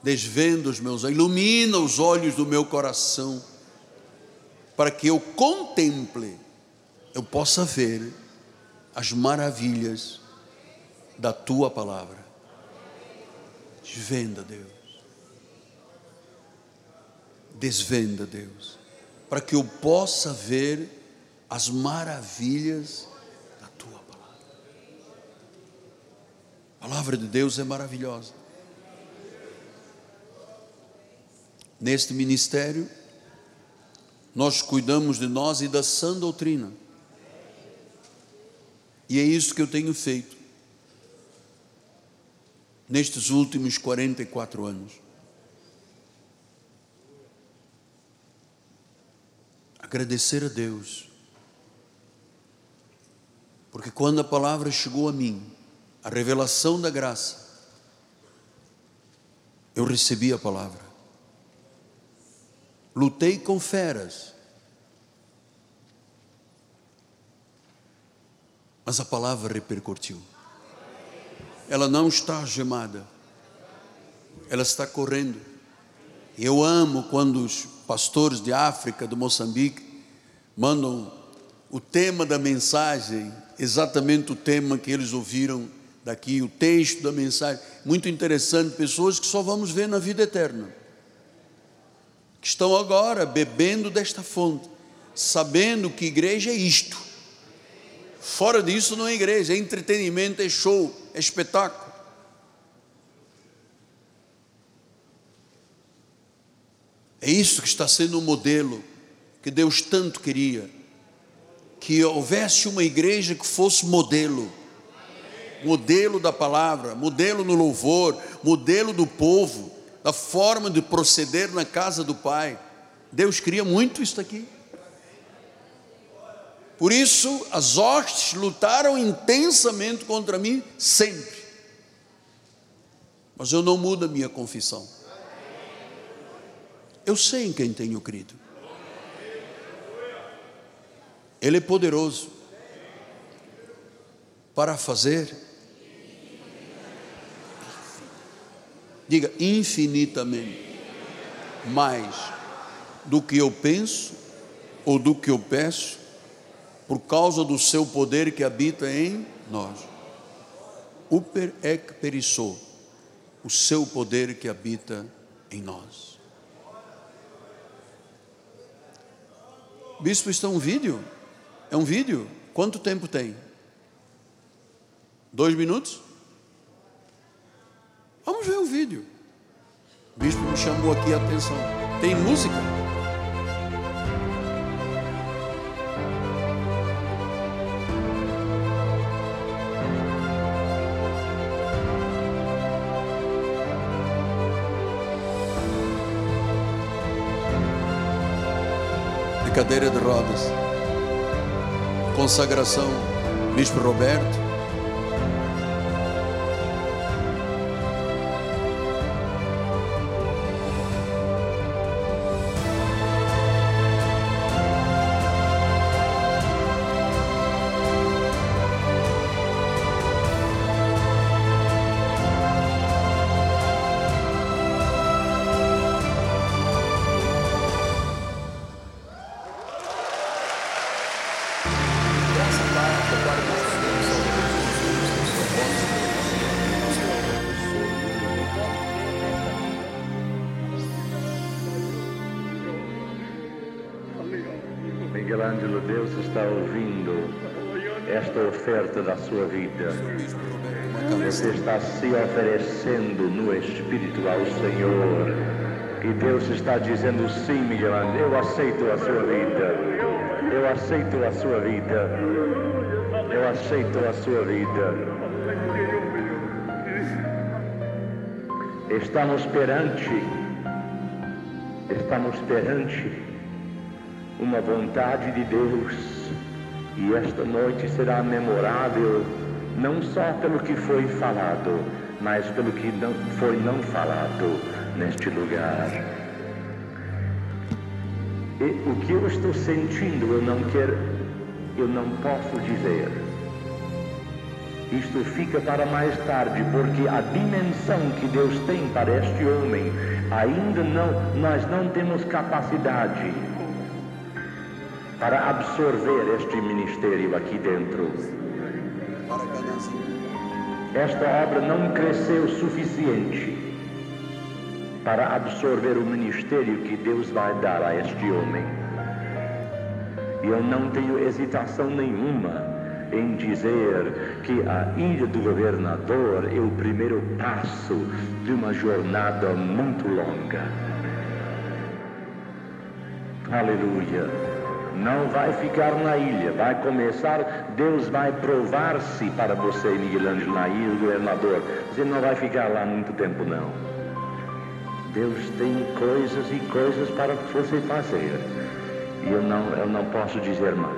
desvendo os meus olhos, ilumina os olhos do meu coração para que eu contemple, eu possa ver as maravilhas da tua palavra. Desvenda, Deus. Desvenda, Deus, para que eu possa ver as maravilhas da tua palavra. A palavra de Deus é maravilhosa. Neste ministério, nós cuidamos de nós e da sã doutrina. E é isso que eu tenho feito nestes últimos 44 anos. Agradecer a Deus, porque quando a palavra chegou a mim, a revelação da graça, eu recebi a palavra. Lutei com feras, mas a palavra repercutiu. Ela não está gemada, ela está correndo. Eu amo quando os pastores de África, de Moçambique, mandam o tema da mensagem, exatamente o tema que eles ouviram daqui, o texto da mensagem. Muito interessante, pessoas que só vamos ver na vida eterna que estão agora bebendo desta fonte, sabendo que igreja é isto. Fora disso não é igreja, é entretenimento, é show, espetáculo. É isso que está sendo o um modelo que Deus tanto queria. Que houvesse uma igreja que fosse modelo. Modelo da palavra, modelo no louvor, modelo do povo da forma de proceder na casa do Pai. Deus queria muito isso aqui. Por isso, as hostes lutaram intensamente contra mim, sempre. Mas eu não mudo a minha confissão. Eu sei em quem tenho crido. Ele é poderoso para fazer Diga infinitamente mais do que eu penso ou do que eu peço, por causa do seu poder que habita em nós. Uper ec perissou, o seu poder que habita em nós. Bispo, está um vídeo? É um vídeo? Quanto tempo tem? Dois minutos? Vamos ver o vídeo. O bispo me chamou aqui a atenção. Tem música? Cadeira de rodas. Consagração, Bispo Roberto. Está se oferecendo no Espírito ao Senhor. E Deus está dizendo sim, Miguel eu aceito a sua vida. Eu aceito a sua vida. Eu aceito a sua vida. Estamos perante, estamos perante uma vontade de Deus e esta noite será memorável não só pelo que foi falado, mas pelo que não foi não falado neste lugar. E o que eu estou sentindo, eu não quero, eu não posso dizer. Isto fica para mais tarde, porque a dimensão que Deus tem para este homem, ainda não, nós não temos capacidade para absorver este ministério aqui dentro. Esta obra não cresceu suficiente para absorver o ministério que Deus vai dar a este homem. E eu não tenho hesitação nenhuma em dizer que a ilha do governador é o primeiro passo de uma jornada muito longa. Aleluia. Não vai ficar na ilha, vai começar, Deus vai provar-se para você, Miguel Ângelo, na ilha do governador. Você não vai ficar lá muito tempo, não. Deus tem coisas e coisas para você fazer. E eu não, eu não posso dizer mais.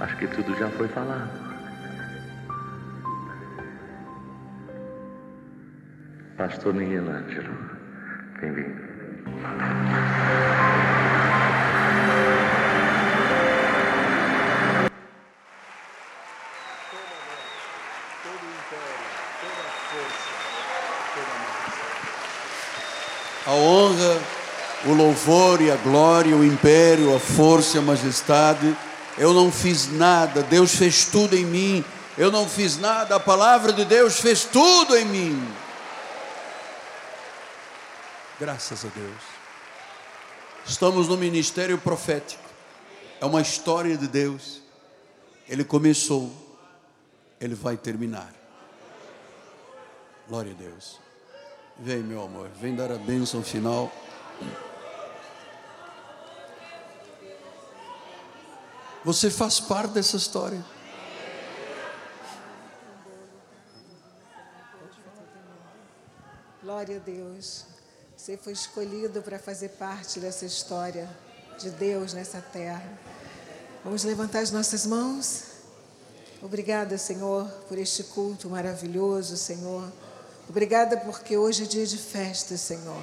Acho que tudo já foi falado. Pastor Miguel Ângelo, bem-vindo. A honra, o louvor e a glória, o império, a força e a majestade eu não fiz nada, Deus fez tudo em mim. Eu não fiz nada, a palavra de Deus fez tudo em mim. Graças a Deus. Estamos no ministério profético. É uma história de Deus. Ele começou, ele vai terminar. Glória a Deus. Vem, meu amor, vem dar a bênção final. Você faz parte dessa história. Glória a Deus. Você foi escolhido para fazer parte dessa história de Deus nessa terra. Vamos levantar as nossas mãos. Obrigada, Senhor, por este culto maravilhoso, Senhor. Obrigada porque hoje é dia de festa, Senhor.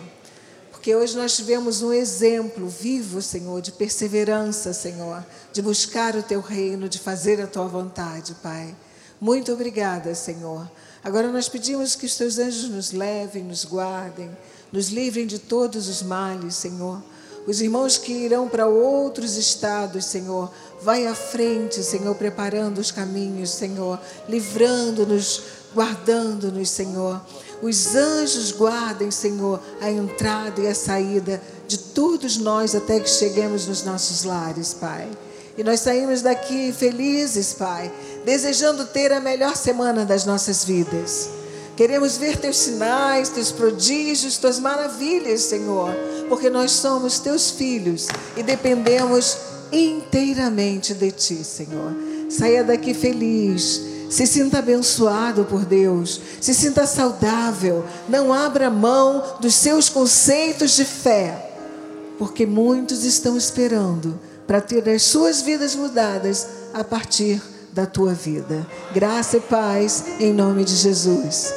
Porque hoje nós tivemos um exemplo vivo, Senhor, de perseverança, Senhor, de buscar o teu reino, de fazer a tua vontade, Pai. Muito obrigada, Senhor. Agora nós pedimos que os teus anjos nos levem, nos guardem, nos livrem de todos os males, Senhor. Os irmãos que irão para outros estados, Senhor, vai à frente, Senhor, preparando os caminhos, Senhor, livrando-nos, guardando-nos, Senhor. Os anjos guardem, Senhor, a entrada e a saída de todos nós até que cheguemos nos nossos lares, Pai. E nós saímos daqui felizes, Pai, desejando ter a melhor semana das nossas vidas. Queremos ver teus sinais, teus prodígios, tuas maravilhas, Senhor, porque nós somos teus filhos e dependemos inteiramente de ti, Senhor. Saia daqui feliz se sinta abençoado por Deus. Se sinta saudável. Não abra mão dos seus conceitos de fé. Porque muitos estão esperando para ter as suas vidas mudadas a partir da tua vida. Graça e paz em nome de Jesus.